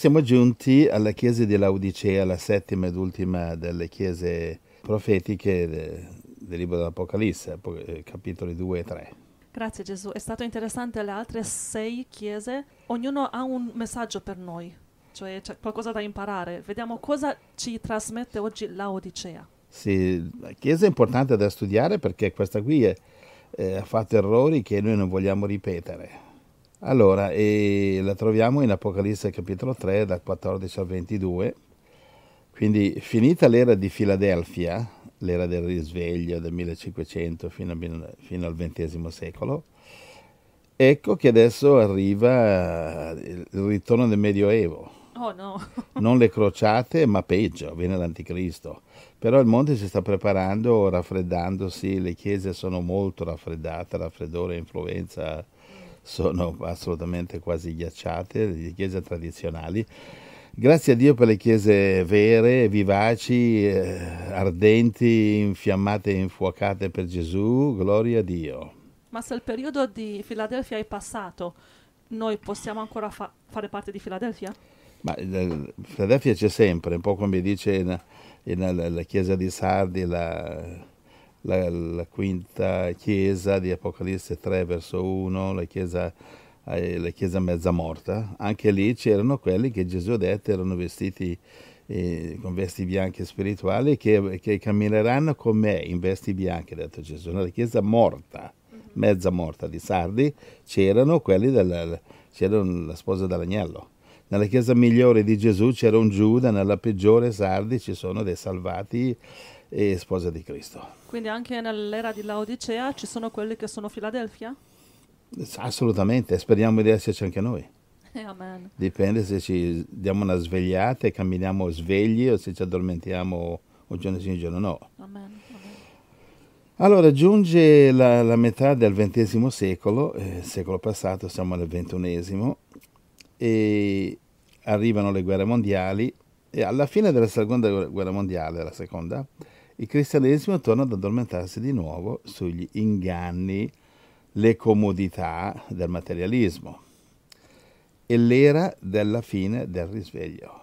Siamo giunti alla chiesa di Laodicea, la settima ed ultima delle chiese profetiche del libro dell'Apocalisse, eh, capitoli 2 e 3. Grazie Gesù, è stato interessante le altre sei chiese, ognuno ha un messaggio per noi, cioè c'è qualcosa da imparare. Vediamo cosa ci trasmette oggi Laodicea. Sì, la chiesa è importante da studiare perché questa qui eh, ha fatto errori che noi non vogliamo ripetere. Allora, la troviamo in Apocalisse capitolo 3, dal 14 al 22. Quindi, finita l'era di Filadelfia, l'era del risveglio del 1500 fino, a, fino al XX secolo, ecco che adesso arriva il ritorno del Medioevo. Oh no. non le crociate, ma peggio, viene l'anticristo. Però il mondo si sta preparando, raffreddandosi, le chiese sono molto raffreddate, raffreddore, influenza sono assolutamente quasi ghiacciate, le chiese tradizionali. Grazie a Dio per le chiese vere, vivaci, eh, ardenti, infiammate e infuocate per Gesù, gloria a Dio. Ma se il periodo di Filadelfia è passato, noi possiamo ancora fa- fare parte di Filadelfia? Ma eh, Filadelfia c'è sempre, un po' come dice in, in, la chiesa di Sardi, la, la, la, quinta chiesa di Apocalisse 3 verso 1, la chiesa, eh, la chiesa mezza morta, anche lì c'erano quelli che Gesù ha detto erano vestiti eh, con vesti bianchi spirituali che, che, cammineranno con me in vesti bianchi, ha detto Gesù. Nella chiesa morta, mezza morta di Sardi, c'erano quelli della, c'era la sposa dell'agnello. Nella chiesa migliore di Gesù c'era un Giuda, nella peggiore Sardi ci sono dei salvati e sposa di Cristo. Quindi anche nell'era di Laodicea ci sono quelli che sono Filadelfia? Assolutamente, speriamo di esserci anche noi. Amen. Dipende se ci diamo una svegliata e camminiamo svegli o se ci addormentiamo un giorno sì, un giorno no. Amen. Allora, giunge la, la, metà del XX secolo, eh, secolo passato, siamo nel XXI, e arrivano le guerre mondiali e alla fine della seconda guerra mondiale, la seconda, il cristianesimo torna ad addormentarsi di nuovo sugli inganni, le comodità del materialismo e l'era della fine del risveglio.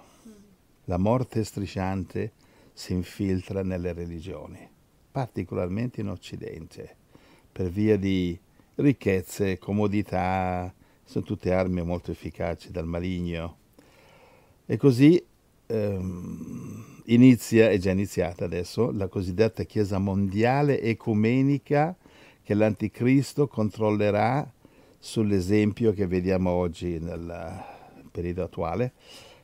La morte strisciante si infiltra nelle religioni, particolarmente in Occidente, per via di ricchezze, comodità, sono tutte armi molto efficaci dal maligno. E così ehm, inizia, è già iniziata adesso, la cosiddetta Chiesa mondiale ecumenica che l'Anticristo controllerà sull'esempio che vediamo oggi nel periodo attuale,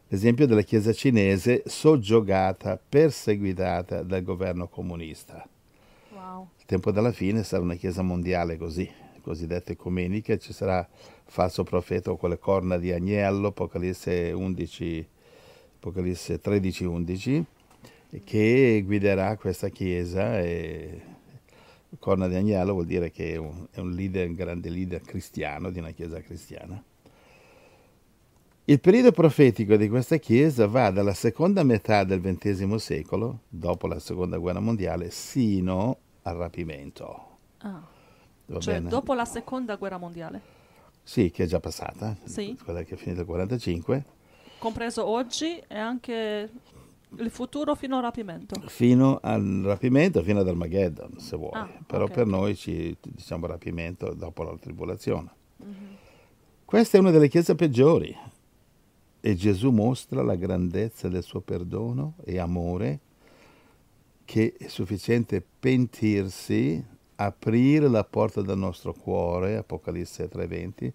l'esempio della Chiesa cinese soggiogata, perseguitata dal governo comunista. Wow. Il tempo della fine sarà una Chiesa mondiale così, cosiddetta ecumenica, ci sarà falso profeta con le corna di agnello, Apocalisse 11 Apocalisse 13-11, che guiderà questa chiesa e corna di agnello vuol dire che è un, è un leader, un grande leader cristiano di una chiesa cristiana. Il periodo profetico di questa chiesa va dalla seconda metà del XX secolo, dopo la seconda guerra mondiale, sino al rapimento. Ah. cioè bene? dopo la seconda guerra mondiale? Sì, che è già passata, sì. quella che è finita nel 1945 compreso oggi e anche il futuro fino al rapimento. Fino al rapimento, fino ad Armageddon, se vuoi. Ah, Però okay, per noi ci diciamo rapimento dopo la tribolazione. Mm-hmm. Questa è una delle chiese peggiori. E Gesù mostra la grandezza del suo perdono e amore, che è sufficiente pentirsi, aprire la porta del nostro cuore, Apocalisse 3:20,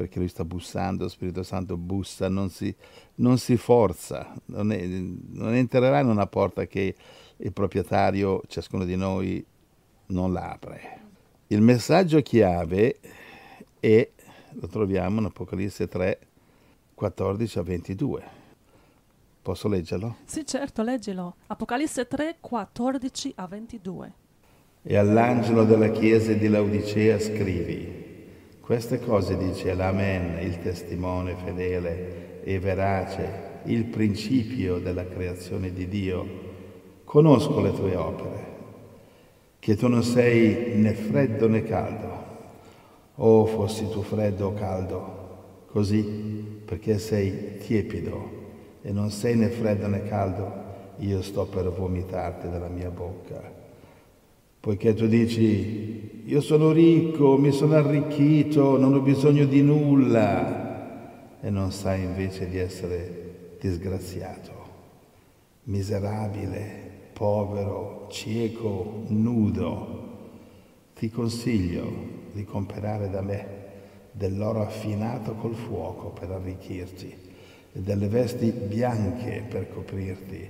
perché lui sta bussando, lo Spirito Santo bussa, non si, non si forza, non, è, non, entrerà in una porta che il proprietario, ciascuno di noi, non l'apre. Il messaggio chiave è, lo troviamo in Apocalisse 3, 14 a 22. Posso leggerlo? Sì, certo, leggilo. Apocalisse 3, 14 a 22. E all'angelo della chiesa di Laodicea scrivi, queste cose dice l'Amen, il testimone fedele e verace, il principio della creazione di Dio. Conosco le tue opere, che tu non sei né freddo né caldo. Oh, fossi tu freddo o caldo, così perché sei tiepido e non sei né freddo né caldo, io sto per vomitarti dalla mia bocca. Poiché tu dici, io sono ricco, mi sono arricchito, non ho bisogno di nulla, e non sai invece di essere disgraziato, miserabile, povero, cieco, nudo. Ti consiglio di comprare da me dell'oro affinato col fuoco per arricchirti e delle vesti bianche per coprirti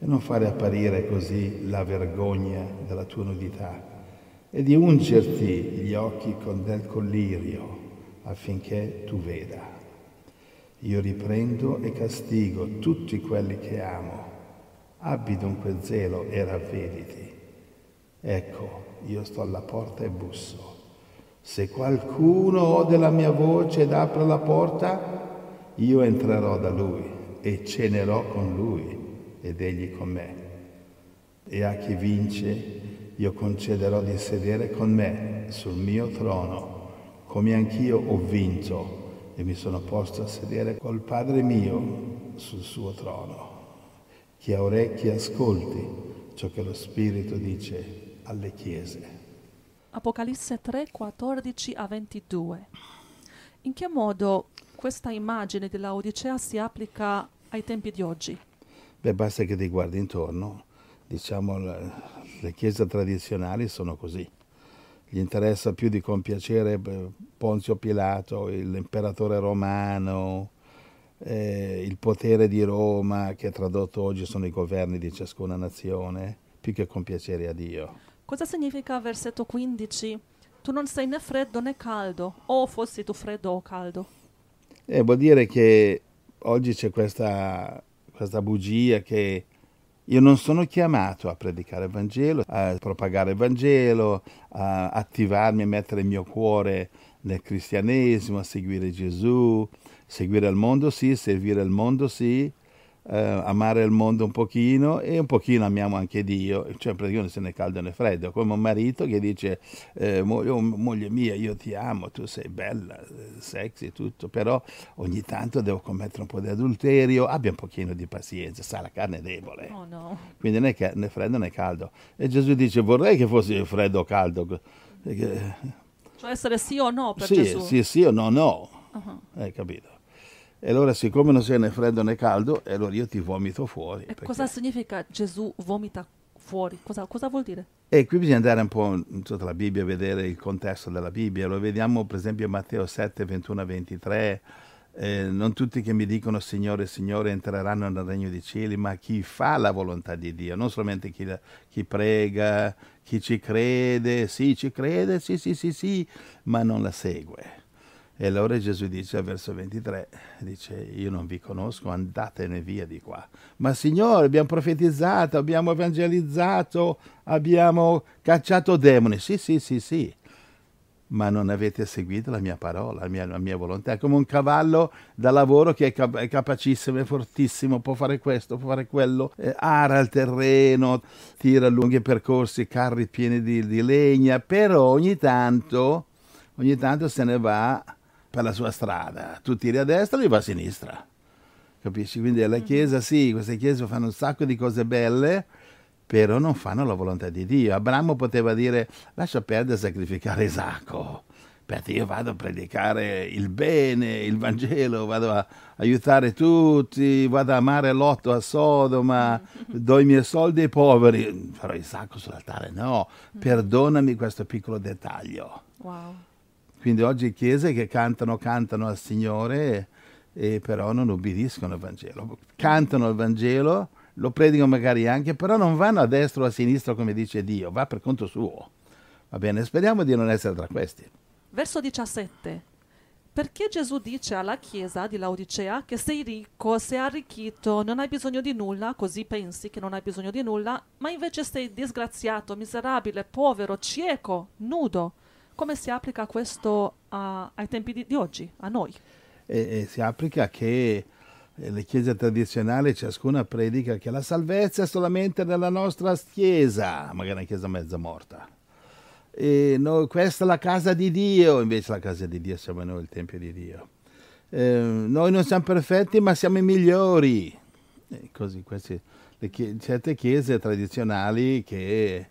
e non fare apparire così la vergogna della tua nudità e di ungerti gli occhi con del collirio affinché tu veda. Io riprendo e castigo tutti quelli che amo. Abbi dunque zelo e ravvediti. Ecco, io sto alla porta e busso. Se qualcuno ode la mia voce ed apre la porta, io entrerò da lui e cenerò con lui ed egli con me. E a chi vince io concederò di sedere con me sul mio trono, come anch'io ho vinto e mi sono posto a sedere col Padre mio sul suo trono. Chi ha orecchie ascolti ciò che lo Spirito dice alle chiese. Apocalisse 3, 14 a 22. In che modo questa immagine della Odissea si applica ai tempi di oggi? Beh, basta che ti guardi intorno, diciamo le chiese tradizionali sono così. Gli interessa più di compiacere Ponzio Pilato, l'imperatore romano, eh, il potere di Roma, che tradotto oggi sono i governi di ciascuna nazione, più che compiacere a Dio. Cosa significa versetto 15? Tu non sei né freddo né caldo, o fossi tu freddo o caldo? Eh, vuol dire che oggi c'è questa questa bugia che io non sono chiamato a predicare il Vangelo, a propagare il Vangelo, a attivarmi, a mettere il mio cuore nel cristianesimo, a seguire Gesù, seguire il mondo sì, servire il mondo sì, eh, amare il mondo un pochino e un pochino amiamo anche Dio, cioè praticamente se ne caldo né freddo, come un marito che dice eh, moglie, moglie, mia io ti amo, tu sei bella, sexy tutto, però ogni tanto devo commettere un po' di adulterio, abbia un pochino di pazienza, sa la carne è debole, oh no. quindi né, né freddo né caldo. E Gesù dice vorrei che fosse freddo o caldo. Cioè essere sì o no per sì, Gesù? Sì, sì o no, no. Uh-huh. Hai capito? E allora siccome non sei né freddo né caldo, allora io ti vomito fuori. E cosa significa Gesù vomita fuori? Cosa, cosa, vuol dire? E qui bisogna andare un po' in tutta la Bibbia a vedere il contesto della Bibbia. Lo vediamo per esempio in Matteo 7, 21 23. Eh, non tutti che mi dicono Signore, Signore entreranno nel regno dei cieli, ma chi fa la volontà di Dio, non solamente chi, chi prega, chi ci crede, sì, ci crede, sì, sì, sì, sì, ma non la segue. E allora Gesù dice al verso 23, dice, io non vi conosco, andatene via di qua. Ma Signore, abbiamo profetizzato, abbiamo evangelizzato, abbiamo cacciato demoni. Sì, sì, sì, sì. Ma non avete seguito la mia parola, la mia, la mia volontà. È come un cavallo da lavoro che è, cap- è, capacissimo, è fortissimo, può fare questo, può fare quello, eh, ara il terreno, tira lunghi percorsi, carri pieni di, di legna, però ogni tanto, ogni tanto se ne va per la sua strada. Tu tiri a destra, lui va a sinistra. Capisci? Quindi la Chiesa, sì, queste chiese fanno un sacco di cose belle, però non fanno la volontà di Dio. Abramo poteva dire, lascia perdere sacrificare Isacco, perché io vado a predicare il bene, il Vangelo, vado a aiutare tutti, vado a amare l'otto a Sodoma, do i miei soldi ai poveri, farò Isacco sull'altare. No, perdonami questo piccolo dettaglio. Wow. Quindi oggi chiese che cantano, cantano al Signore, e però non obbediscono al Vangelo. Cantano il Vangelo, lo predicano magari anche, però non vanno a destra o a sinistra come dice Dio, va per conto suo. Va bene, speriamo di non essere tra questi. Verso 17. Perché Gesù dice alla Chiesa di Laodicea che sei ricco, sei arricchito, non hai bisogno di nulla, così pensi che non hai bisogno di nulla, ma invece sei disgraziato, miserabile, povero, cieco, nudo. Come si applica questo a, ai tempi di, di, oggi, a noi? E, e si applica che le chiese tradizionali, ciascuna predica che la salvezza è solamente nella nostra chiesa, magari una chiesa mezza morta. Noi, questa è la casa di Dio, invece la casa di Dio siamo noi, il Tempio di Dio. Eh, noi non siamo perfetti, ma siamo i migliori. E così, questi, le chie- certe chiese tradizionali che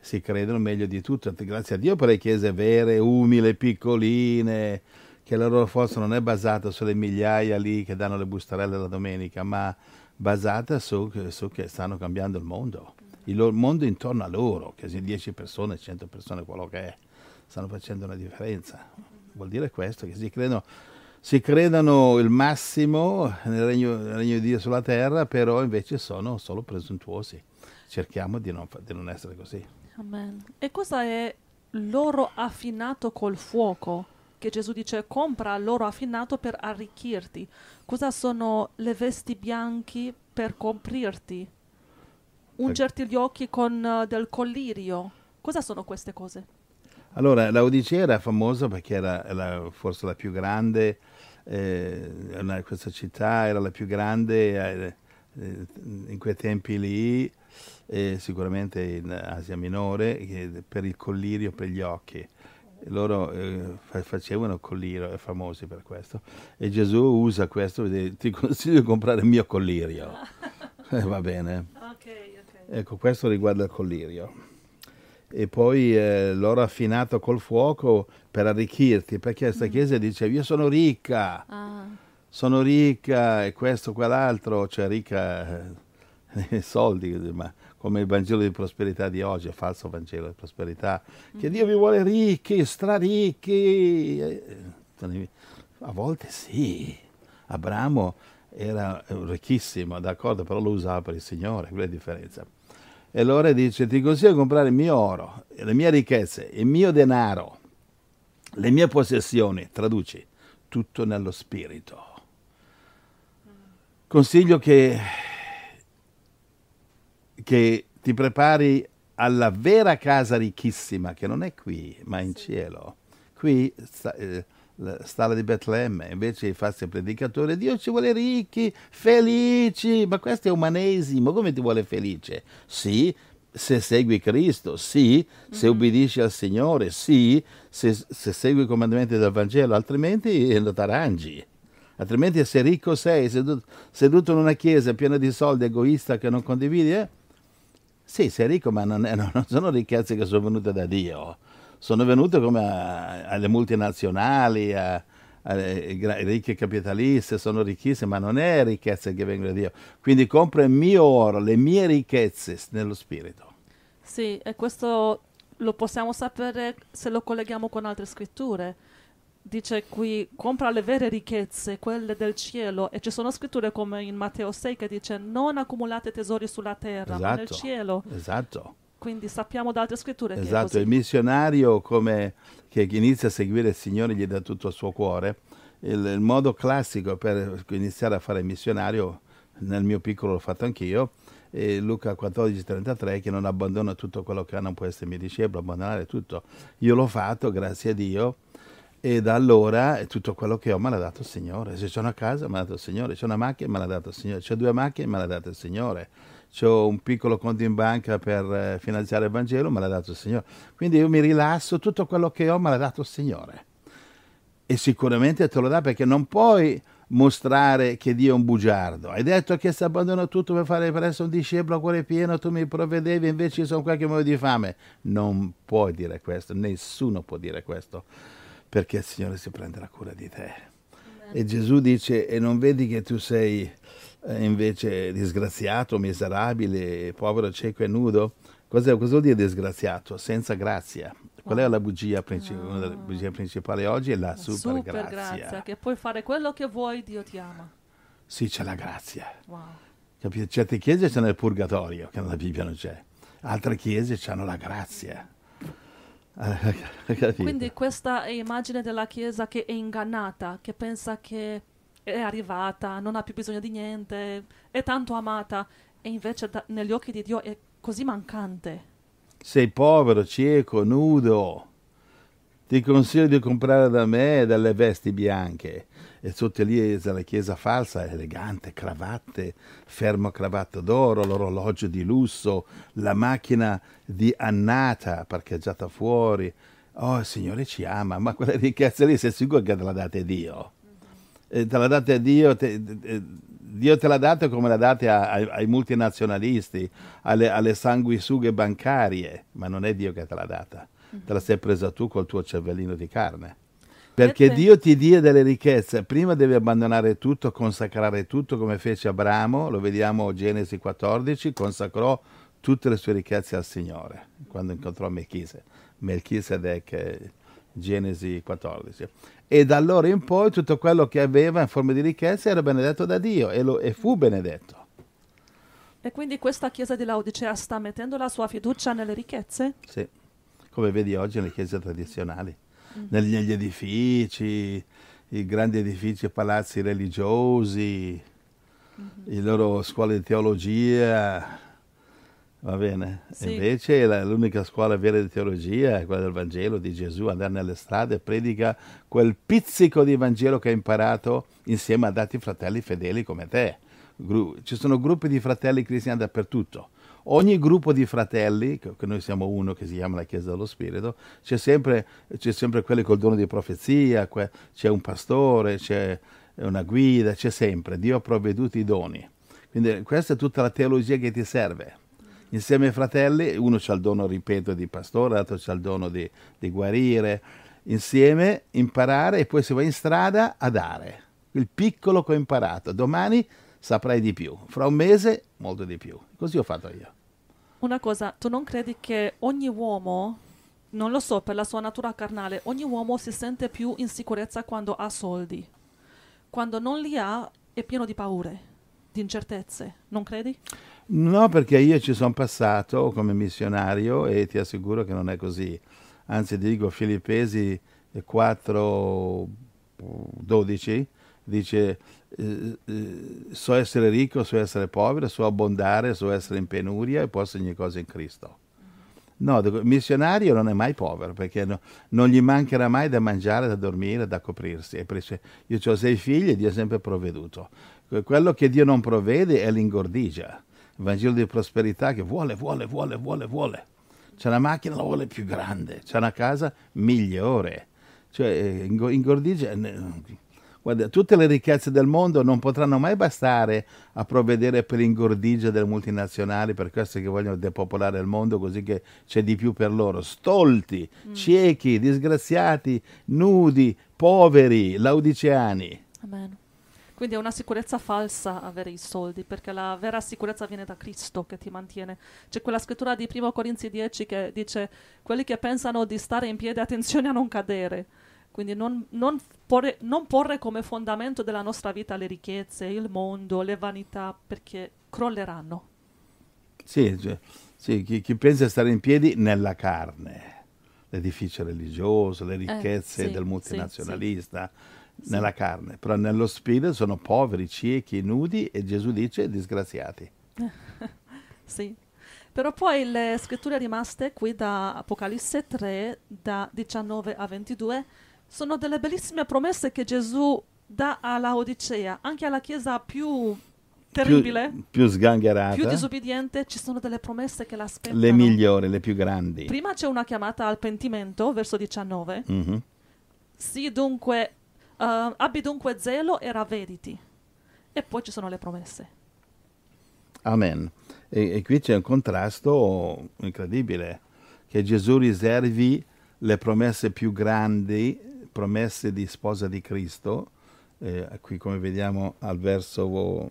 si credono meglio di tutto, grazie a Dio per le chiese vere, umili, piccoline, che la loro forza non è basata sulle migliaia lì che danno le bustarelle la domenica, ma basata su, su che stanno cambiando il mondo, il mondo intorno a loro, che sia 10 persone, 100 persone, quello che è, stanno facendo una differenza. Vuol dire questo, che si credono, si credono il massimo nel regno, nel regno di Dio sulla terra, però invece sono solo presuntuosi. Cerchiamo di non, di non essere così. Amen. E cosa è l'oro affinato col fuoco? Che Gesù dice compra l'oro affinato per arricchirti. Cosa sono le vesti bianchi per coprirti? Ungerti gli occhi con eh, del collirio. Cosa sono queste cose? Allora, la Odissea era famosa perché era la- forse la più grande, eh, una- questa città era la più grande eh, eh, in quei tempi lì, eh, sicuramente in Asia Minore, per il collirio per gli occhi. E Loro eh, fa- facevano collirio, è famosi per questo. E Gesù usa questo, vedi, ti consiglio di comprare il mio collirio. Eh, va bene. Ok, ok. Ecco, questo riguarda il collirio. E poi eh, l'oro affinato col fuoco per arricchirti, perché questa chiesa dice io sono ricca, Ah, sono ricca e questo, quell'altro, cioè ricca eh, soldi, ma come il Vangelo di prosperità di oggi, il falso Vangelo di prosperità, che Dio vi vuole ricchi, straricchi. Eh, A volte sì, Abramo era ricchissimo, d'accordo, però lo usava per il Signore, quella è la differenza. E allora dice, ti consiglio di comprare il mio oro, le mie ricchezze, il mio denaro, le mie possessioni, traduci, tutto nello spirito. Consiglio che, che ti prepari alla vera casa ricchissima, che non è qui, ma in cielo. Qui sta, eh, stalla di Betlemme, invece di farsi predicatore, Dio ci vuole ricchi, felici, ma questo è umanesimo, come ti vuole felice? Sì, se segui Cristo, sì, se obbedisci al Signore, sì, se, se segui i comandamenti del Vangelo, altrimenti non t'arrangi. Altrimenti se ricco sei, seduto, seduto in una chiesa piena di soldi, egoista che non condividi, eh? Sì, sei ricco, ma non, è- non sono ricchezze che sono venute da Dio. Sono venute come a- alle multinazionali, a- alle ricche capitaliste, sono ricchissime, ma non è ricchezza che vengono da Dio. Quindi compra il mio oro, le mie ricchezze nello spirito. sì, e questo lo possiamo sapere se lo colleghiamo con altre scritture. Dice qui, compra le vere ricchezze, quelle del cielo, e ci sono scritture come in Matteo 6 che dice non accumulate tesori sulla terra, ma nel Esatto. cielo. Esatto. Quindi sappiamo da altre scritture Esatto, il missionario come, che inizia a seguire il Signore gli dà tutto il suo cuore. Il, il modo classico per iniziare a fare missionario, nel mio piccolo l'ho fatto anch'io, è Luca 14,33 che non abbandona tutto quello che ha, non può essere mio discepolo, abbandonare tutto. Io l'ho fatto, grazie a Dio, e da allora tutto quello che ho me l'ha dato il Signore. Se c'è una casa me l'ha dato il Signore, c'è una macchina me l'ha dato il Signore, c'è due macchine me l'ha dato il Signore, c'ho un piccolo conto in banca per eh, finanziare il Vangelo me l'ha dato il Signore. Quindi io mi rilasso, tutto quello che ho me l'ha dato il Signore. E sicuramente te lo dà perché non puoi mostrare che Dio è un bugiardo. Hai detto che se abbandono tutto per fare per essere un discepolo a cuore pieno, tu mi provvedevi, invece sono qua che muoio di fame. Non puoi dire questo, nessuno può dire questo, perché il Signore si prenderà cura di te. E Gesù dice, e non vedi che tu sei eh, invece disgraziato, miserabile, povero, cieco e nudo? Cos'è, cosa vuol dire disgraziato? Senza grazia. Qual è la bugia, princi- una delle bugie principali oggi? È la super, grazia. grazia, che puoi fare quello che vuoi, Dio ti ama. Sì, c'è la grazia. Wow. Certe chiese c'è nel purgatorio, che nella Bibbia non c'è. Altre chiese hanno la grazia. Quindi questa è immagine della Chiesa che è ingannata, che pensa che è arrivata, non ha più bisogno di niente, è tanto amata e invece da- negli occhi di Dio è così mancante. Sei povero, cieco, nudo. Ti consiglio di comprare da me delle vesti bianche. E sotto lì c'è la chiesa falsa, elegante, cravatte, fermo cravatta d'oro, l'orologio di lusso, la macchina di annata parcheggiata fuori. Oh, il Signore ci ama, ma quella ricchezza lì sei sicuro che te la date Dio? Eh, te l'ha data Dio, te, eh, Dio te l'ha data come l'ha data ai, ai multinazionalisti, alle, alle, sanguisughe bancarie, ma non è Dio che te l'ha data, mm-hmm. te la sei presa tu col tuo cervellino di carne. Perché Dio ti dia delle ricchezze, prima devi abbandonare tutto, consacrare tutto come fece Abramo, lo vediamo Genesi 14, consacrò tutte le sue ricchezze al Signore quando incontrò Melchise, Melchisedec, Genesi 14. E da allora in poi tutto quello che aveva in forma di ricchezza era benedetto da Dio e, lo, e fu benedetto. E quindi questa chiesa di Laodicea sta mettendo la sua fiducia nelle ricchezze? Sì, come vedi oggi nelle chiese tradizionali mm. negli edifici, i grandi edifici, palazzi religiosi, mm-hmm. le loro scuole di teologia. Va bene? Sì. Invece la, l'unica scuola vera di teologia è quella del Vangelo di Gesù, andare nelle strade e predica quel pizzico di Vangelo che ha imparato insieme ad altri fratelli fedeli come te. Gru- ci sono gruppi di fratelli cristiani dappertutto ogni gruppo di fratelli, che noi siamo uno che si chiama la Chiesa dello Spirito, c'è sempre, c'è sempre quelli col dono di profezia, c'è un pastore, c'è una guida, c'è sempre. Dio ha provveduto i doni. Quindi questa è tutta la teologia che ti serve. Insieme ai fratelli, uno ha il dono, ripeto, di pastore, l'altro ha il dono di, di guarire. Insieme imparare e poi si va in strada a dare. Il piccolo che ho imparato. Domani saprai di più. Fra un mese molto di più. Così ho fatto io. Una cosa, tu non credi che ogni uomo, non lo so, per la sua natura carnale, ogni uomo si sente più in sicurezza quando ha soldi. Quando non li ha è pieno di paure, di incertezze, non credi? No, perché io ci sono passato come missionario e ti assicuro che non è così. Anzi, dico Filippesi 4, 12, dice eh, eh, so essere ricco, so essere povero, so abbondare, so essere in penuria e posso ogni cosa in Cristo. No, il missionario non è mai povero perché no, non gli mancherà mai da mangiare, da dormire, da coprirsi. Io ho sei figli e Dio ha sempre provveduto. Quello che Dio non provvede è l'ingordigia, Vangelo di prosperità che vuole, vuole, vuole, vuole, vuole. C'è una macchina, la vuole più grande, c'è una casa migliore. Cioè, eh, ingordigia Guarda, tutte le ricchezze del mondo non potranno mai bastare a provvedere per l'ingordigia delle multinazionali, per queste che vogliono depopolare il mondo così che c'è di più per loro. Stolti, mm. ciechi, disgraziati, nudi, poveri, laudiceani. Amen. Quindi è una sicurezza falsa avere i soldi, perché la vera sicurezza viene da Cristo che ti mantiene. C'è quella scrittura di 1 Corinzi 10 che dice quelli che pensano di stare in piedi, attenzione a non cadere. Quindi non, non, porre, non, porre, come fondamento della nostra vita le ricchezze, il mondo, le vanità, perché crolleranno. Sì, cioè, sì chi, chi, pensa a stare in piedi nella carne, l'edificio religioso, le eh, ricchezze eh, sì, del multinazionalista, sì, nella carne, però nello spirito sono poveri, ciechi, nudi e Gesù dice disgraziati. sì. Però poi le scritture rimaste qui da Apocalisse 3, da 19 a 22, sono delle bellissime promesse che Gesù dà alla Odissea, anche alla Chiesa più terribile, più, più sgangherata, più disobbediente, ci sono delle promesse che l'aspettano. Le migliori, le più grandi. Prima c'è una chiamata al pentimento, verso 19. Mm-hmm. Sì, dunque, uh, abbi dunque zelo e ravvediti. E poi ci sono le promesse. Amen. E, e qui c'è un contrasto incredibile, che Gesù riservi le promesse più grandi promesse di sposa di Cristo, eh, qui come vediamo al verso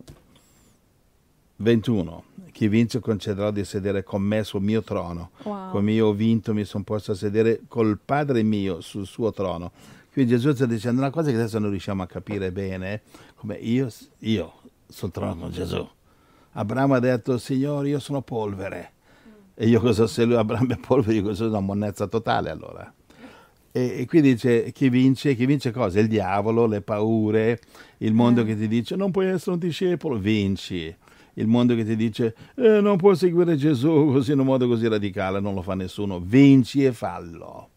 21, chi vince concederò di sedere con me sul mio trono, wow. come io ho vinto mi sono posto a sedere col Padre mio sul suo trono. Qui Gesù sta dicendo una cosa che adesso non riusciamo a capire bene, come io, io sul trono con Gesù. Abramo ha detto, Signore, io sono polvere. E io cosa se lui Abramo è polvere, io cosa sono una monnezza totale allora. E, e, qui dice chi vince, chi vince cosa? Il diavolo, le paure, il mondo che ti dice non puoi essere un discepolo, vinci. Il mondo che ti dice eh, non puoi seguire Gesù così in un modo così radicale, non lo fa nessuno, vinci e fallo.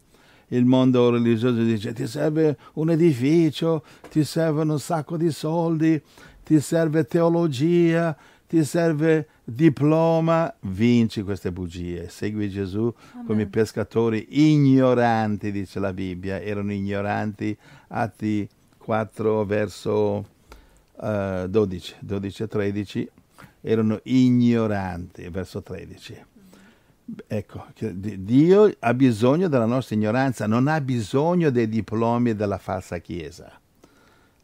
Il mondo religioso dice ti serve un edificio, ti servono un sacco di soldi, ti serve teologia, ti serve diploma, vinci queste bugie. Segui Gesù Amen. come i pescatori ignoranti, dice la Bibbia, erano ignoranti, Atti 4 verso uh, 12, 12 e 13, erano ignoranti, verso 13. Ecco, Dio ha bisogno della nostra ignoranza, non ha bisogno dei diplomi della falsa chiesa.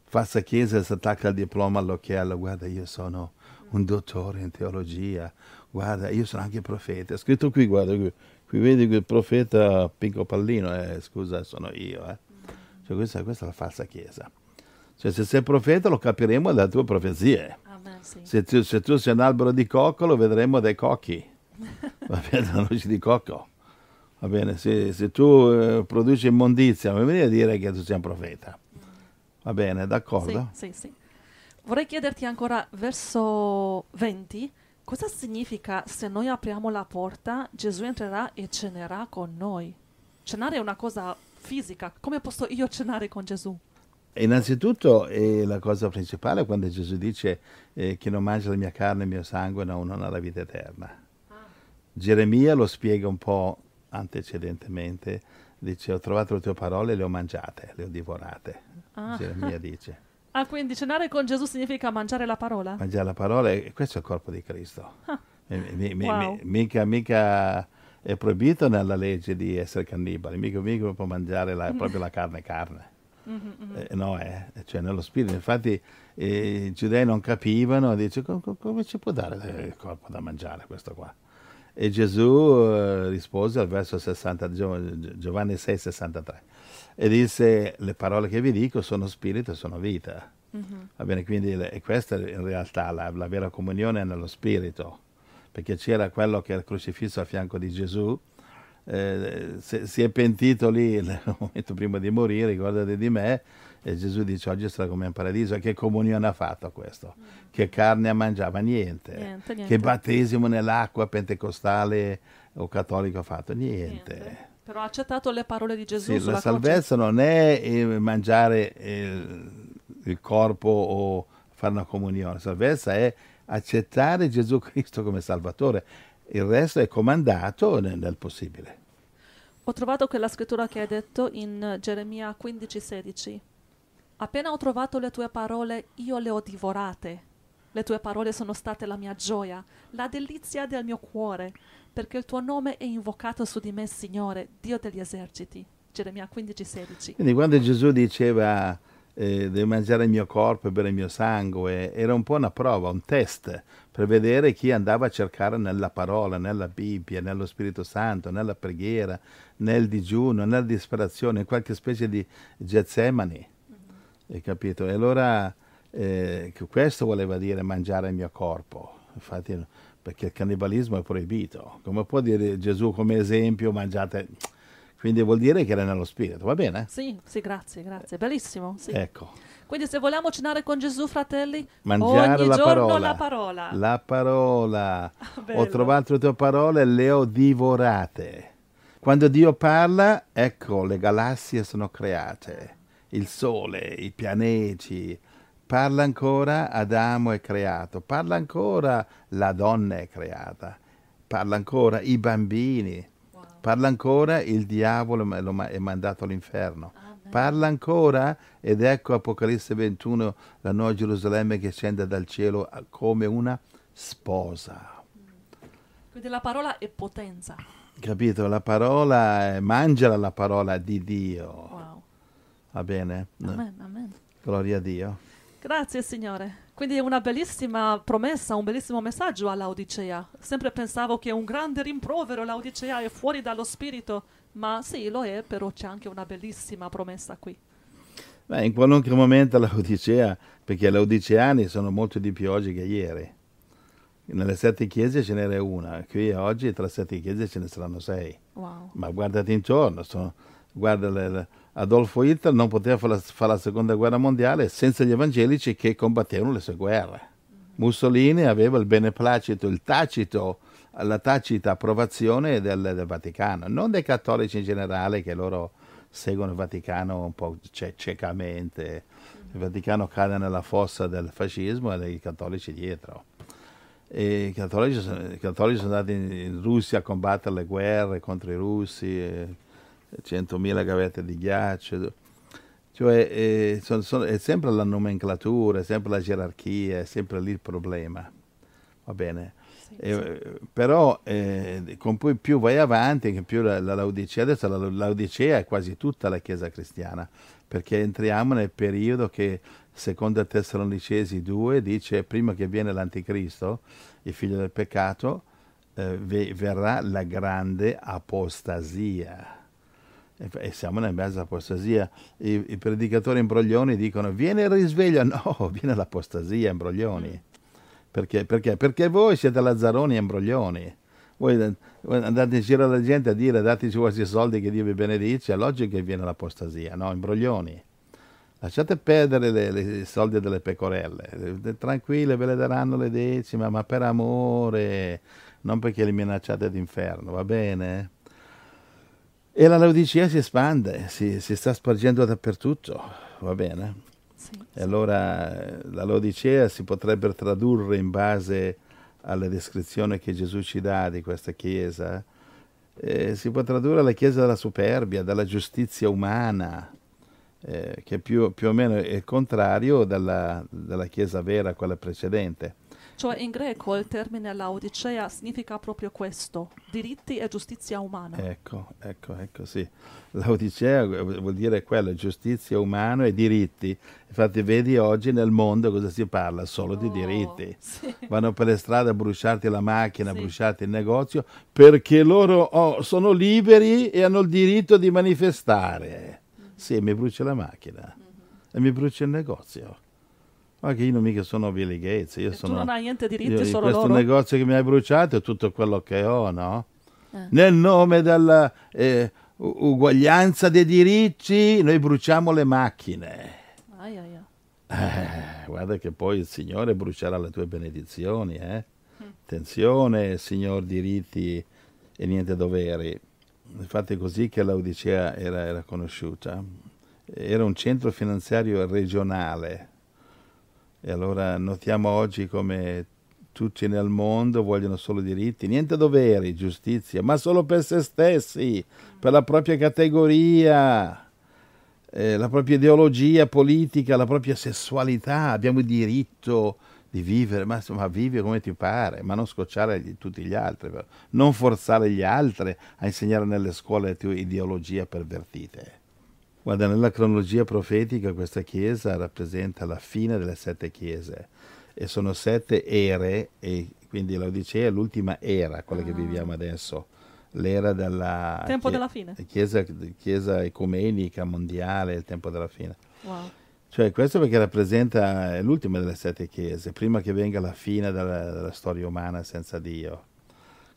Falsa chiesa si attacca il diploma all'occhiello, guarda io sono un dottore in teologia, guarda io sono anche profeta. È scritto qui, guarda qui, qui vedi il profeta Pinco Pallino, eh, scusa sono io. Eh. Cioè, questa, questa, è la falsa chiesa. Cioè, se sei profeta lo capiremo dalle tue profezie. Amen, sì. se, tu, se tu sei un albero di cocco lo vedremo dai cocchi va bene, la noce di cocco. Va bene, se, se tu eh, produci immondizia, mi viene a dire che tu sei un profeta. Va bene, d'accordo? Sì, sì, sì. Vorrei chiederti ancora, verso 20, cosa significa se noi apriamo la porta, Gesù entrerà e cenerà con noi? Cenare è una cosa fisica, come posso io cenare con Gesù? Innanzitutto eh, la cosa principale quando Gesù dice eh, chi non mangia la mia carne e il mio sangue non ha la vita eterna. Geremia lo spiega un po' antecedentemente, dice ho trovato le tue parole e le ho mangiate, le ho divorate. Ah. Geremia dice. Ah, quindi cenare con Gesù significa mangiare la parola? Mangiare la parola, e questo è il corpo di Cristo. Ah. Mi, mi, wow. mi, mica, mica, è proibito nella legge di essere cannibali, mica, mica può mangiare la, mm. proprio la carne carne. Mm-hmm, mm-hmm. Eh, no, eh, cioè nello spirito. Infatti eh, i giudei non capivano, dice come, come ci può dare il corpo da mangiare questo qua? E Gesù eh, rispose al verso 60, Giovanni 6, 63 e disse le parole che vi dico sono spirito e sono vita. Mm-hmm. Va bene, quindi e questa è in realtà la, la vera comunione nello spirito, perché c'era quello che era crocifisso a fianco di Gesù, eh, se, si è pentito lì nel momento prima di morire, ricordate di me, e Gesù dice oggi sarà come in paradiso. E che comunione ha fatto questo? Che carne ha mangiato? Niente. Niente, niente. Che battesimo nell'acqua pentecostale o cattolico ha fatto? Niente. niente. Però ha accettato le parole di Gesù. Sì, la salvezza croce. non è eh, mangiare il, il corpo o fare una comunione. La salvezza è accettare Gesù Cristo come Salvatore. Il resto è comandato nel, nel possibile. Ho trovato quella scrittura che hai detto in Geremia 15:16. Appena ho trovato le tue parole, io le ho divorate. Le tue parole sono state la mia gioia, la delizia del mio cuore, perché il tuo nome è invocato su di me, Signore, Dio degli eserciti. Geremia 15:16. Quindi quando Gesù diceva eh, devi mangiare il mio corpo e bere il mio sangue, era un po' una prova, un test per vedere chi andava a cercare nella parola, nella Bibbia, nello Spirito Santo, nella preghiera, nel digiuno, nella disperazione, in qualche specie di Getsemani hai capito? E allora eh, questo voleva dire mangiare il mio corpo, infatti perché il cannibalismo è proibito. Come può dire Gesù come esempio mangiate... Quindi vuol dire che era nello spirito, va bene? Sì, sì, grazie, grazie, bellissimo. Sì. Ecco. Quindi se vogliamo cenare con Gesù, fratelli, Mangiare ogni la giorno parola. la parola. La parola. ho trovato le tue parole e le ho divorate. Quando Dio parla, ecco, le galassie sono create il sole, i pianeti, parla ancora Adamo è creato, parla ancora la donna è creata, parla ancora i bambini, wow. parla ancora il diavolo è mandato all'inferno, Amen. parla ancora ed ecco Apocalisse 21 la nuova Gerusalemme che scende dal cielo come una sposa. Quindi la parola è potenza. Capito? La parola, è, mangia la parola di Dio. Wow. Va bene? Amen, amen. Gloria a Dio. Grazie Signore. Quindi è una bellissima promessa, un bellissimo messaggio all'Odicea. Sempre pensavo che un grande rimprovero l'Odicea è fuori dallo spirito, ma sì, lo è, però c'è anche una bellissima promessa qui. Beh, in qualunque momento l'Odicea, perché gli Odiceani sono molto di più oggi che ieri. Nelle sette chiese ce n'era una, qui oggi tra sette chiese ce ne saranno sei. Wow. Ma guardati intorno, sono, guarda le, le Adolfo Hitler non poteva fare la, seconda guerra mondiale senza gli evangelici che combattevano le sue guerre. Mussolini aveva il beneplacito, il tacito, la tacita approvazione del, del, Vaticano, non dei cattolici in generale che loro seguono il Vaticano un po' ciecamente. Il Vaticano cade nella fossa del fascismo e i cattolici dietro. I cattolici, i cattolici sono andati in, in Russia a combattere le guerre contro i russi. E, 100.000 gavette di ghiaccio. Cioè eh, sono, sono, è sempre la nomenclatura, è sempre la gerarchia, è sempre lì il problema. Va bene? Sì, eh, sì. Però eh, con cui più vai avanti, che più la, la Laodicea, adesso la Laodicea è quasi tutta la Chiesa cristiana, perché entriamo nel periodo che secondo Tessalonicesi 2 dice prima che viene l'anticristo, il figlio del peccato, eh, verrà la grande apostasia. E, siamo nel mezzo dell'apostasia. I, I, predicatori imbroglioni dicono viene il risveglio, no, viene l'apostasia imbroglioni. Perché? Perché? Perché voi siete lazzaroni e imbroglioni. Voi andate in giro alla gente a dire dateci i vostri soldi che Dio vi benedice, è logico che viene l'apostasia, no? Imbroglioni. Lasciate perdere i soldi delle pecorelle, tranquille ve le daranno le decime, ma per amore, non perché li minacciate d'inferno, va bene? E la Laodicea si espande, si, si sta spargendo dappertutto, va bene? Sì. E allora la Laodicea si potrebbe tradurre in base alla descrizione che Gesù ci dà di questa Chiesa, eh, si può tradurre la Chiesa della superbia, della giustizia umana, eh, che più, più, o meno è il contrario della, della Chiesa vera, quella precedente. Cioè in greco il termine laodicea significa proprio questo, diritti e giustizia umana. Ecco, ecco, ecco, sì. Laodicea vuol dire quello, giustizia umana e diritti. Infatti vedi oggi nel mondo cosa si parla? Solo oh, di diritti. Sì. Vanno per le strade a bruciarti la macchina, sì. a bruciarti il negozio, perché loro oh, sono liberi e hanno il diritto di manifestare. Mm-hmm. Sì, mi brucia la macchina mm-hmm. e mi brucia il negozio. Ma che io non mica sono Gates, io e sono... Tu non hai niente diritti, io, solo questo loro? negozio che mi hai bruciato è tutto quello che ho, no? Eh. Nel nome della eh, uguaglianza dei diritti noi bruciamo le macchine. Ai, ai, ai. Eh, guarda che poi il Signore brucerà le tue benedizioni, eh? Mm. Attenzione, Signor diritti e niente doveri. Infatti è così che l'Odicea era, era conosciuta. Era un centro finanziario regionale, e allora notiamo oggi come tutti nel mondo vogliono solo diritti, niente doveri, giustizia, ma solo per se stessi, per la propria categoria, eh, la propria ideologia politica, la propria sessualità. Abbiamo il diritto di vivere, ma, ma vivi come ti pare, ma non scocciare gli, tutti gli altri, però. non forzare gli altri a insegnare nelle scuole le tue ideologie pervertite. Guarda, nella cronologia profetica questa chiesa rappresenta la fine delle sette chiese e sono sette ere e quindi l'Odicea è l'ultima era, quella ah. che viviamo adesso, l'era della tempo della fine. Chiesa, chiesa ecumenica mondiale, il tempo della fine. Wow. Cioè questo perché rappresenta l'ultima delle sette chiese, prima che venga la fine della, della storia umana senza Dio.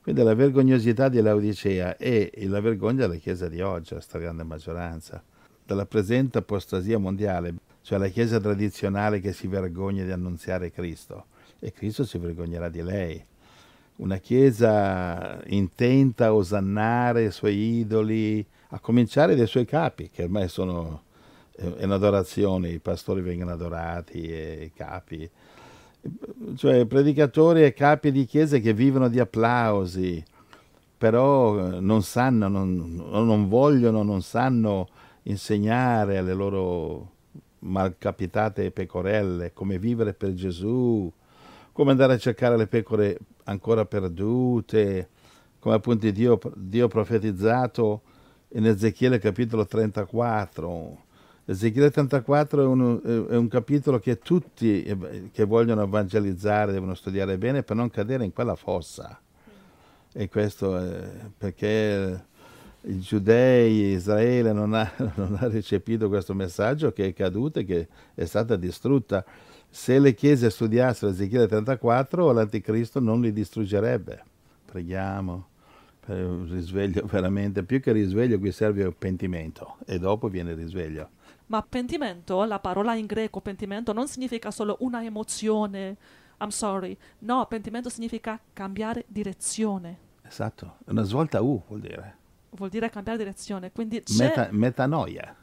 Quindi la vergognosità di Laodicea è la vergogna della Chiesa di oggi, la stragrande maggioranza dalla presente apostasia mondiale, cioè la Chiesa tradizionale che si vergogna di annunziare Cristo e Cristo si vergognerà di lei. Una Chiesa intenta a osannare i suoi idoli, a cominciare dai suoi capi, che ormai sono è un'adorazione, i pastori vengono adorati e i capi, cioè predicatori e capi di chiese che vivono di applausi, però non sanno, non, non vogliono, non sanno insegnare alle loro malcapitate pecorelle come vivere per Gesù, come andare a cercare le pecore ancora perdute, come appunto Dio, Dio profetizzato in Ezechiele capitolo 34. Ezechiele 34 è un, è un, capitolo che tutti che vogliono evangelizzare devono studiare bene per non cadere in quella fossa. E questo è perché i giudei, Israele non ha, non ha, recepito questo messaggio che è caduta e che è stata distrutta. Se le chiese studiassero Ezechiele 34, l'anticristo non li distruggerebbe. Preghiamo per un risveglio veramente, più che risveglio qui serve un pentimento e dopo viene il risveglio. Ma pentimento, la parola in greco pentimento non significa solo una emozione, I'm sorry, no, pentimento significa cambiare direzione. Esatto, una svolta U vuol dire vuol dire cambiare direzione. Quindi c'è... Meta, metanoia.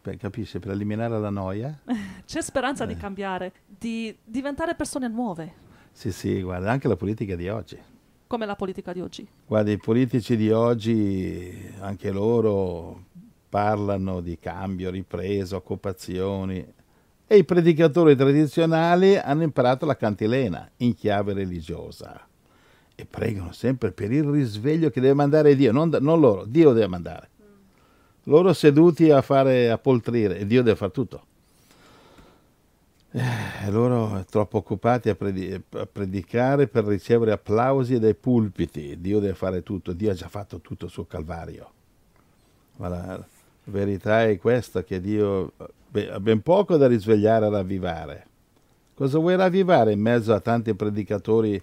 Per, capisci? Per eliminare la noia. c'è speranza eh. di cambiare, di diventare persone nuove. Sì, sì, guarda, anche la politica di oggi. Come la politica di oggi? Guarda, i politici di oggi, anche loro parlano di cambio, ripresa, occupazioni. E i predicatori tradizionali hanno imparato la cantilena in chiave religiosa e pregano sempre per il risveglio che deve mandare Dio, non, non loro, Dio deve mandare. Loro seduti a fare a poltrire e Dio deve fare tutto. E loro troppo occupati a, predi- a, predicare per ricevere applausi dai pulpiti. Dio deve fare tutto, Dio ha già fatto tutto sul Calvario. Ma la verità è questa, che Dio ha ben poco da risvegliare e ravvivare. Cosa vuoi ravvivare in mezzo a tanti predicatori eh,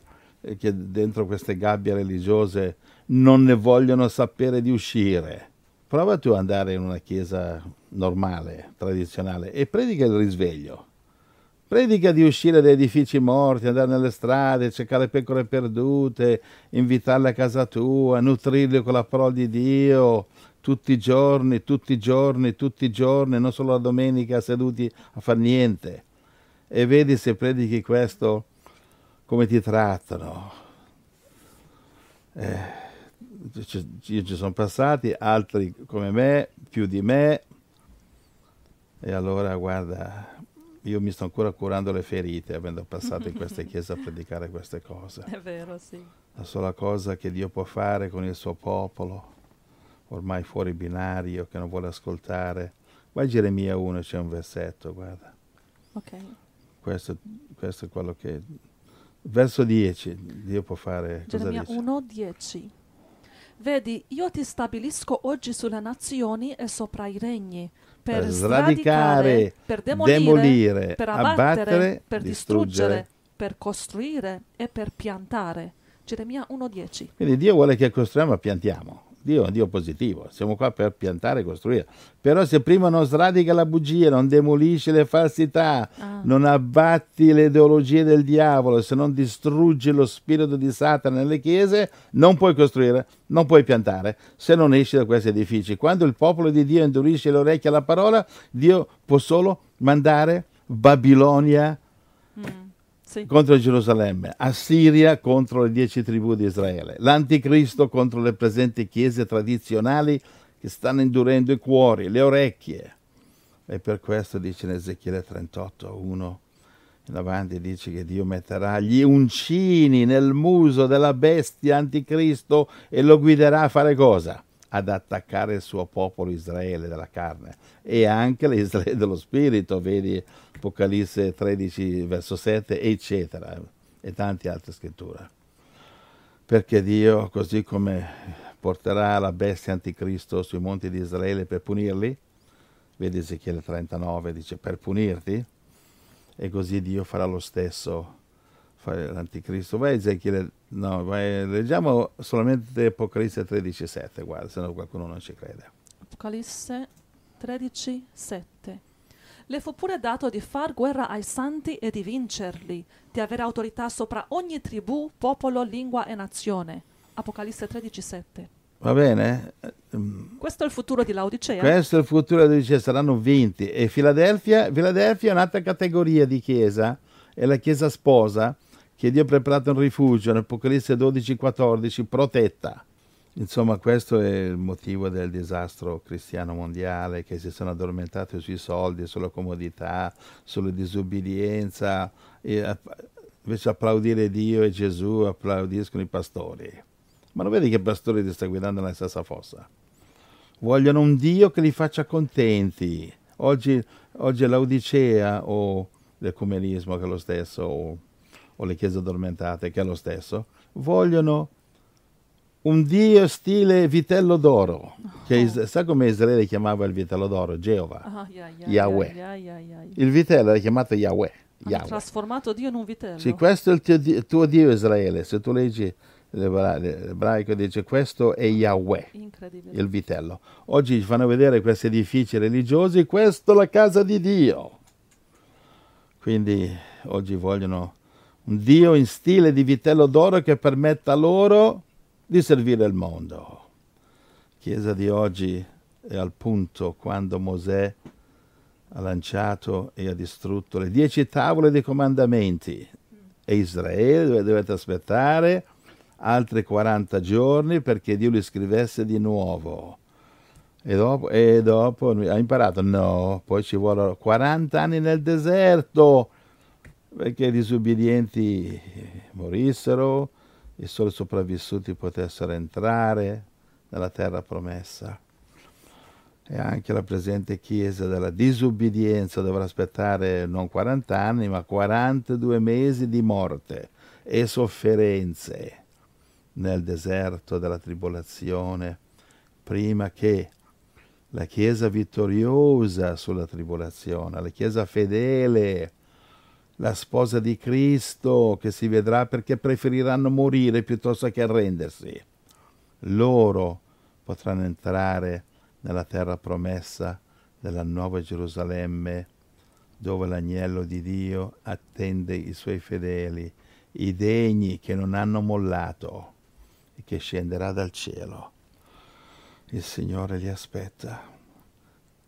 che dentro queste gabbie religiose non ne vogliono sapere di uscire? Prova tu ad andare in una chiesa normale, tradizionale, e predica il risveglio Predica di uscire dai edifici morti, andare nelle strade, cercare pecore perdute, invitarle a casa tua, nutrirle con la parola di Dio tutti i giorni, tutti i giorni, tutti i giorni, non solo la domenica seduti a far niente. E vedi se predichi questo come ti trattano. Eh, io ci sono passati, altri come me, più di me. E allora guarda, io mi sto ancora curando le ferite avendo passato in queste chiese a predicare queste cose. È vero, sì. La sola cosa che Dio può fare con il suo popolo, ormai fuori binario, che non vuole ascoltare. Vai a Geremia 1, c'è un versetto, guarda. Ok. Questo, questo è quello che... Verso 10, Dio può fare... Geremia 1, 10. Vedi, io ti stabilisco oggi sulle nazioni e sopra i regni per sradicare, per demolire, demolire per abbattere, abbattere per distruggere, per costruire e per piantare. Geremia 1.10. Quindi Dio vuole che costruiamo e piantiamo. Dio è un Dio positivo, siamo qua per piantare e costruire. Però se prima non sradica la bugia, non demolisce le falsità, ah. non abbatti le ideologie del diavolo, se non distruggi lo spirito di Satana nelle chiese, non puoi costruire, non puoi piantare, se non esci da questi edifici. Quando il popolo di Dio indurisce le orecchie alla parola, Dio può solo mandare Babilonia mm sì. contro Gerusalemme, Assiria contro le dieci tribù di Israele, l'anticristo contro le presenti chiese tradizionali che stanno indurendo i cuori, le orecchie. E per questo dice in Ezechiele 38, 1 in avanti, dice che Dio metterà gli uncini nel muso della bestia anticristo e lo guiderà a fare cosa? Ad attaccare il suo popolo Israele della carne. E anche l'Israele dello spirito, vedi Apocalisse 13 verso 7 eccetera e tante altre scritture. Perché Dio così come porterà la bestia anticristo sui monti di Israele per punirli vedi Ezechiele 39 dice per punirti e così Dio farà lo stesso l'anticristo vai Ezechiele no vai, leggiamo solamente Apocalisse 13 7 guarda se no qualcuno non ci crede Apocalisse 13 7 le fu pure dato di far guerra ai santi e di vincerli, di avere autorità sopra ogni tribù, popolo, lingua e nazione. Apocalisse 13:7. Va bene? Questo è il futuro di Laodicea. Questo è il futuro di Laodicea, saranno vinti. E Filadelfia, Filadelfia è un'altra categoria di chiesa, è la chiesa sposa, che Dio ha preparato un rifugio, nell'Apocalisse 12:14, protetta Insomma, questo è il motivo del disastro cristiano mondiale, che si sono addormentati sui soldi, sulla comodità, sulla disubbidienza, invece applaudire Dio e Gesù applaudiscono i pastori. Ma non vedi che i pastori ti sta guidando nella stessa fossa? Vogliono un Dio che li faccia contenti. Oggi, oggi l'Odicea o l'ecumenismo, che è lo stesso, o, o le chiese addormentate, che è lo stesso, vogliono un dio stile vitello d'oro. Che oh. sa come Israele chiamava il vitello d'oro? Geova. Oh, yeah, yeah, Yahweh. Yeah, il vitello era chiamato Yahweh. Hanno trasformato Dio in un vitello. Sì, questo è il tuo, il tuo Dio Israele. Se tu leggi l'ebraico dice questo è Yahweh, il vitello. Oggi ci fanno vedere questi edifici religiosi, questo è la casa di Dio. Quindi oggi vogliono un Dio in stile di vitello d'oro che permetta loro di servire il mondo. Chiesa di oggi è al punto quando Mosè ha lanciato e ha distrutto le dieci tavole dei comandamenti e Israele dove dovete aspettare altri 40 giorni perché Dio li scrivesse di nuovo. E dopo, e dopo ha imparato? No, poi ci vogliono 40 anni nel deserto perché i disubbidienti morissero e solo i sopravvissuti potessero entrare nella terra promessa. E anche la presente Chiesa della disubbidienza dovrà aspettare non 40 anni, ma 42 mesi di morte e sofferenze nel deserto della tribolazione, prima che la Chiesa vittoriosa sulla tribolazione, la Chiesa fedele, la sposa di Cristo che si vedrà perché preferiranno morire piuttosto che arrendersi. Loro potranno entrare nella terra promessa della nuova Gerusalemme, dove l'agnello di Dio attende i suoi fedeli, i degni che non hanno mollato e che scenderà dal cielo. Il Signore li aspetta.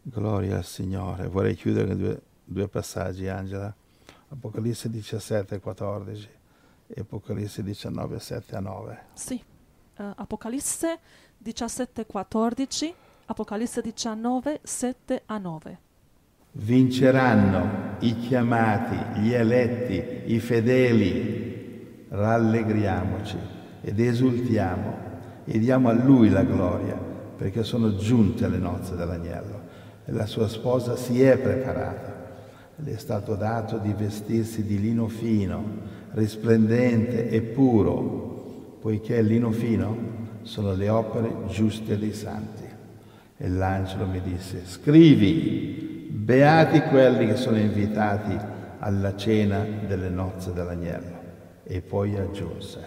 Gloria al Signore. Vorrei chiudere due, due passaggi, Angela. Apocalisse 17, 14 e Apocalisse 19, 7 a 9. Sì, uh, Apocalisse 17, 14, Apocalisse 19, 7 a 9. Vinceranno i chiamati, gli eletti, i fedeli. Rallegriamoci ed esultiamo e diamo a Lui la gloria, perché sono giunte le nozze dell'agnello e la sua sposa si è preparata le è stato dato di vestirsi di lino fino, risplendente e puro, poiché il lino fino sono le opere giuste dei santi. E l'angelo mi disse, scrivi, beati quelli che sono invitati alla cena delle nozze dell'agnello. E poi aggiunse,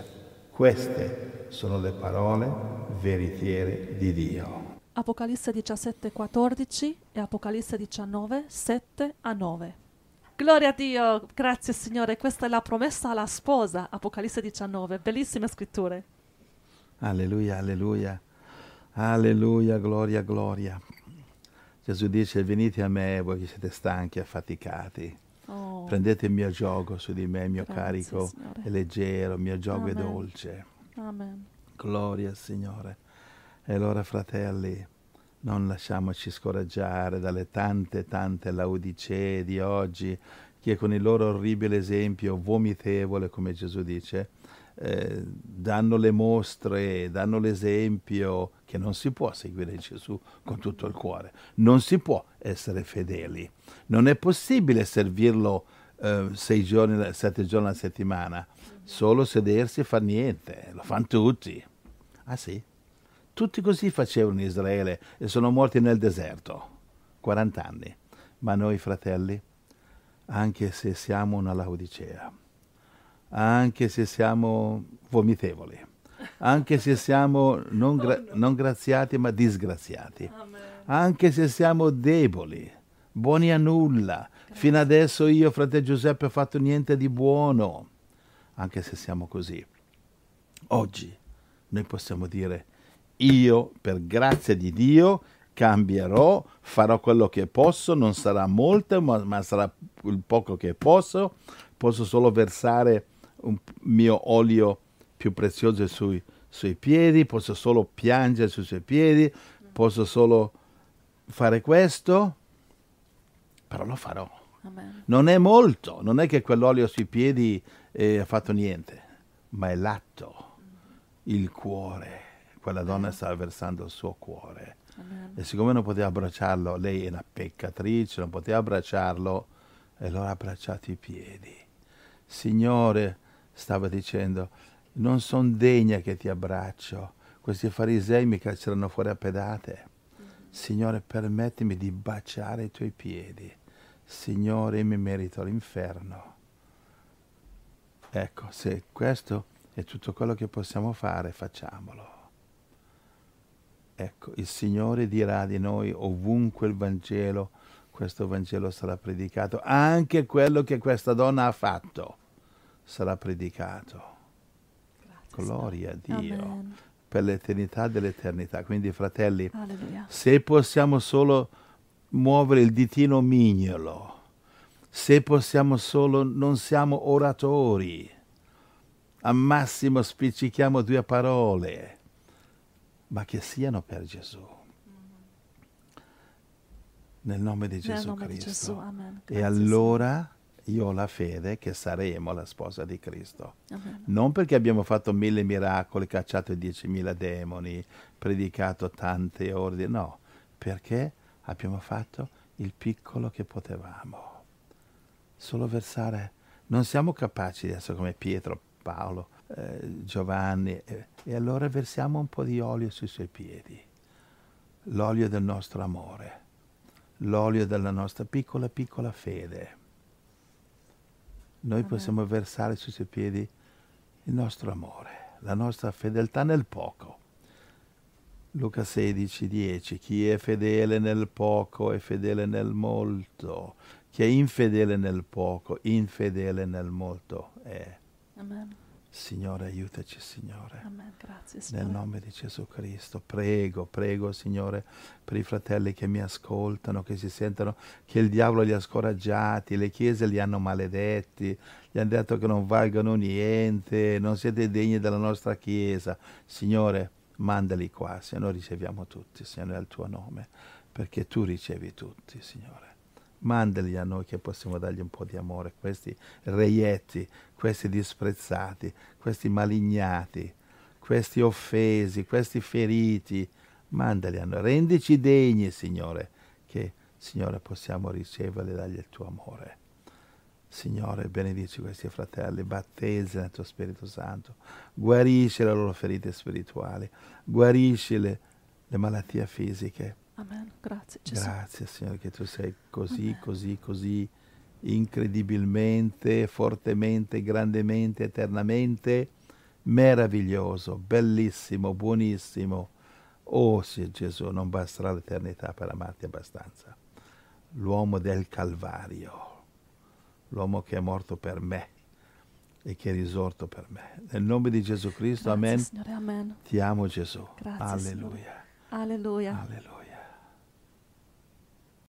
queste sono le parole veritiere di Dio. Apocalisse 17, 14 e Apocalisse 19, 7 a 9. Gloria a Dio, grazie Signore, questa è la promessa alla sposa, Apocalisse 19, bellissime scritture. Alleluia, alleluia, alleluia, gloria, gloria. Gesù dice, venite a me voi che siete stanchi e affaticati. Oh. Prendete il mio gioco su di me, il mio grazie, carico Signore. è leggero, il mio gioco Amen. è dolce. Amen. Gloria al Signore. E allora, fratelli, non lasciamoci scoraggiare dalle tante, tante laudicee di oggi che con il loro orribile esempio vomitevole, come Gesù dice, eh, danno le mostre, danno l'esempio che non si può seguire Gesù con tutto il cuore, non si può essere fedeli, non è possibile servirlo eh, sei giorni, sette giorni alla settimana, solo sedersi e far niente, lo fanno tutti. Ah sì? Tutti così facevano in Israele e sono morti nel deserto, 40 anni. Ma noi fratelli, anche se siamo una laodicea, anche se siamo vomitevoli, anche se siamo non, gra- non graziati ma disgraziati, anche se siamo deboli, buoni a nulla, fino adesso io, fratello Giuseppe, ho fatto niente di buono, anche se siamo così. Oggi noi possiamo dire io, per grazia di Dio, cambierò, farò quello che posso, non sarà molto, ma, ma sarà il poco che posso. Posso solo versare un mio olio più prezioso sui, sui piedi, posso solo piangere sui suoi piedi, posso solo fare questo, però lo farò. Amen. Non è molto, non è che quell'olio sui piedi eh, ha fatto niente, ma è l'atto, il cuore quella donna stava versando il suo cuore. Amen. E siccome non poteva abbracciarlo, lei è una peccatrice, non poteva abbracciarlo, e allora ha abbracciato i piedi. Signore, stava dicendo, non sono degna che ti abbraccio, questi farisei mi cacceranno fuori a pedate. Mm-hmm. Signore, permettimi di baciare i tuoi piedi. Signore, mi merito l'inferno. Ecco, se questo è tutto quello che possiamo fare, facciamolo. Ecco, il Signore dirà di noi ovunque il Vangelo, questo Vangelo sarà predicato, anche quello che questa donna ha fatto sarà predicato. Grazie, Gloria a Dio. Amen. Per l'eternità dell'eternità. Quindi, fratelli, Alleluia. se possiamo solo muovere il ditino mignolo, se possiamo solo, non siamo oratori, al massimo spiccichiamo due parole ma che siano per Gesù. Nel nome di Gesù nome di Cristo. Gesù, amen. E allora io ho la fede che saremo la sposa di Cristo. Amen. Non perché abbiamo fatto mille miracoli, cacciato diecimila demoni, predicato tante ore, no, perché abbiamo fatto il piccolo che potevamo. Solo versare, non siamo capaci di essere come Pietro, Paolo, eh, Giovanni, eh, e allora versiamo un po' di olio sui suoi piedi, l'olio del nostro amore, l'olio della nostra piccola, piccola fede. Noi Amen. possiamo versare sui suoi piedi il nostro amore, la nostra fedeltà nel poco. Luca 16, 10. Chi è fedele nel poco è fedele nel molto. Chi è infedele nel poco, infedele nel molto è. Amen. Signore, aiutaci, Signore. Amen. Grazie, Nel Signore. nome di Gesù Cristo, prego, prego Signore per i fratelli che mi ascoltano, che si sentono che il diavolo li ha scoraggiati, le chiese li hanno maledetti, gli hanno detto che non valgono niente, non siete degni della nostra chiesa. Signore, mandali qua, se noi riceviamo tutti, Signore, nel tuo nome, perché tu ricevi tutti, Signore. Mandali a noi che possiamo dargli un po' di amore, questi reietti, questi disprezzati, questi malignati, questi offesi, questi feriti. Mandali a noi, rendici degni, Signore, che, Signore, possiamo riceverli e dargli il tuo amore. Signore, benedici questi fratelli, battezza nel tuo Spirito Santo, guarisci le loro ferite spirituali, guarisci le, le malattie fisiche. Amen. Grazie, Gesù. Grazie Signore che tu sei così, Amen. così, così incredibilmente, fortemente, grandemente, eternamente meraviglioso, bellissimo, buonissimo. Oh sì Gesù, non basterà l'eternità per amarti abbastanza. L'uomo del Calvario, l'uomo che è morto per me e che è risorto per me. Nel nome di Gesù Cristo, Grazie, amen. Signore. Amen. Ti amo Gesù. Grazie. Alleluia. Alleluia. Alleluia.